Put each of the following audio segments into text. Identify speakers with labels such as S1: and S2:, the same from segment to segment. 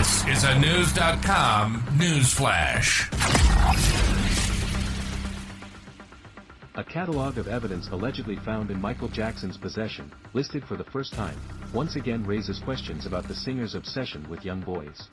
S1: This is a News.com news flash.
S2: A catalog of evidence allegedly found in Michael Jackson's possession, listed for the first time, once again raises questions about the singer's obsession with young boys.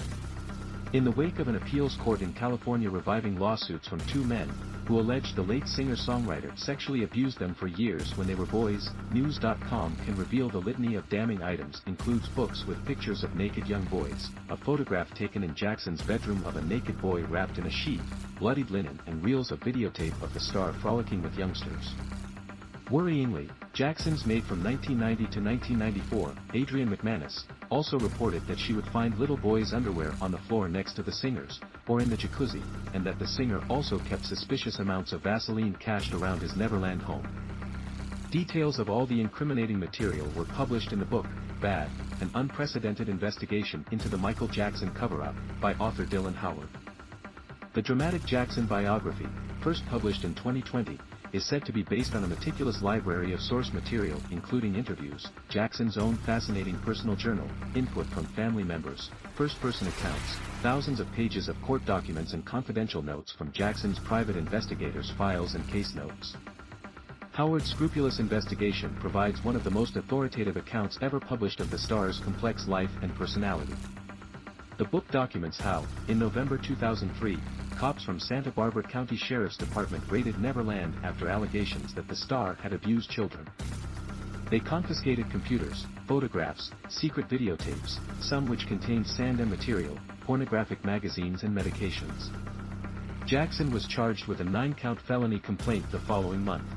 S2: In the wake of an appeals court in California reviving lawsuits from two men, who alleged the late singer-songwriter sexually abused them for years when they were boys, News.com can reveal the litany of damning items includes books with pictures of naked young boys, a photograph taken in Jackson's bedroom of a naked boy wrapped in a sheet, bloodied linen and reels of videotape of the star frolicking with youngsters. Worryingly, Jackson's maid from 1990 to 1994, Adrian McManus, also reported that she would find little boys' underwear on the floor next to the singer's, or in the jacuzzi, and that the singer also kept suspicious amounts of Vaseline cached around his Neverland home. Details of all the incriminating material were published in the book, Bad, An Unprecedented Investigation into the Michael Jackson Cover-Up, by author Dylan Howard. The dramatic Jackson biography, first published in 2020, is said to be based on a meticulous library of source material including interviews, Jackson's own fascinating personal journal, input from family members, first-person accounts, thousands of pages of court documents and confidential notes from Jackson's private investigators' files and case notes. Howard's scrupulous investigation provides one of the most authoritative accounts ever published of the star's complex life and personality. The book documents how, in November 2003, cops from Santa Barbara County Sheriff's Department raided Neverland after allegations that the star had abused children. They confiscated computers, photographs, secret videotapes, some which contained sand and material, pornographic magazines and medications. Jackson was charged with a nine-count felony complaint the following month.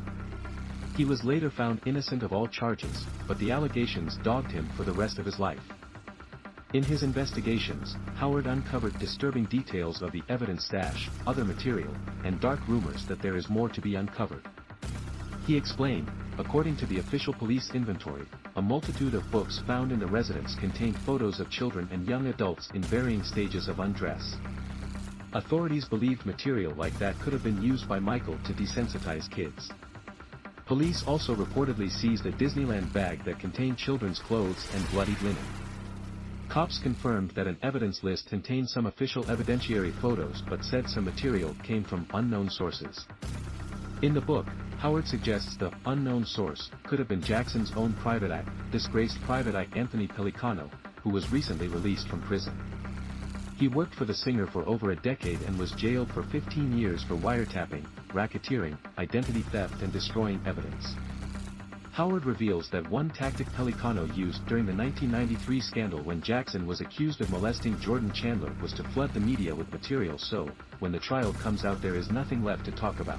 S2: He was later found innocent of all charges, but the allegations dogged him for the rest of his life. In his investigations, Howard uncovered disturbing details of the evidence stash, other material, and dark rumors that there is more to be uncovered. He explained, according to the official police inventory, a multitude of books found in the residence contained photos of children and young adults in varying stages of undress. Authorities believed material like that could have been used by Michael to desensitize kids. Police also reportedly seized a Disneyland bag that contained children's clothes and bloodied linen. Cops confirmed that an evidence list contained some official evidentiary photos but said some material came from unknown sources. In the book, Howard suggests the unknown source could have been Jackson's own private eye, disgraced private eye Anthony Pellicano, who was recently released from prison. He worked for the singer for over a decade and was jailed for 15 years for wiretapping, racketeering, identity theft and destroying evidence. Howard reveals that one tactic Pellicano used during the 1993 scandal when Jackson was accused of molesting Jordan Chandler was to flood the media with material so, when the trial comes out there is nothing left to talk about.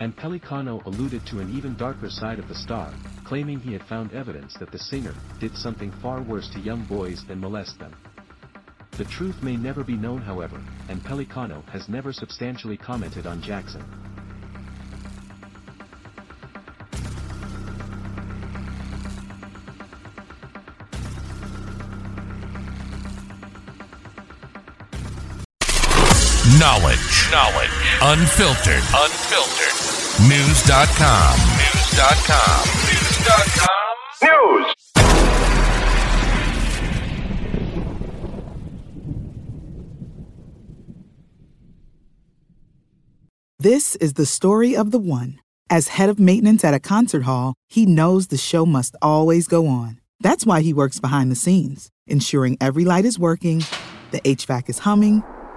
S2: And Pellicano alluded to an even darker side of the star, claiming he had found evidence that the singer did something far worse to young boys than molest them. The truth may never be known however, and Pellicano has never substantially commented on Jackson.
S1: Knowledge. Knowledge. Unfiltered. Unfiltered. News.com. News.com. News.com. News.
S3: This is the story of the one. As head of maintenance at a concert hall, he knows the show must always go on. That's why he works behind the scenes, ensuring every light is working, the HVAC is humming,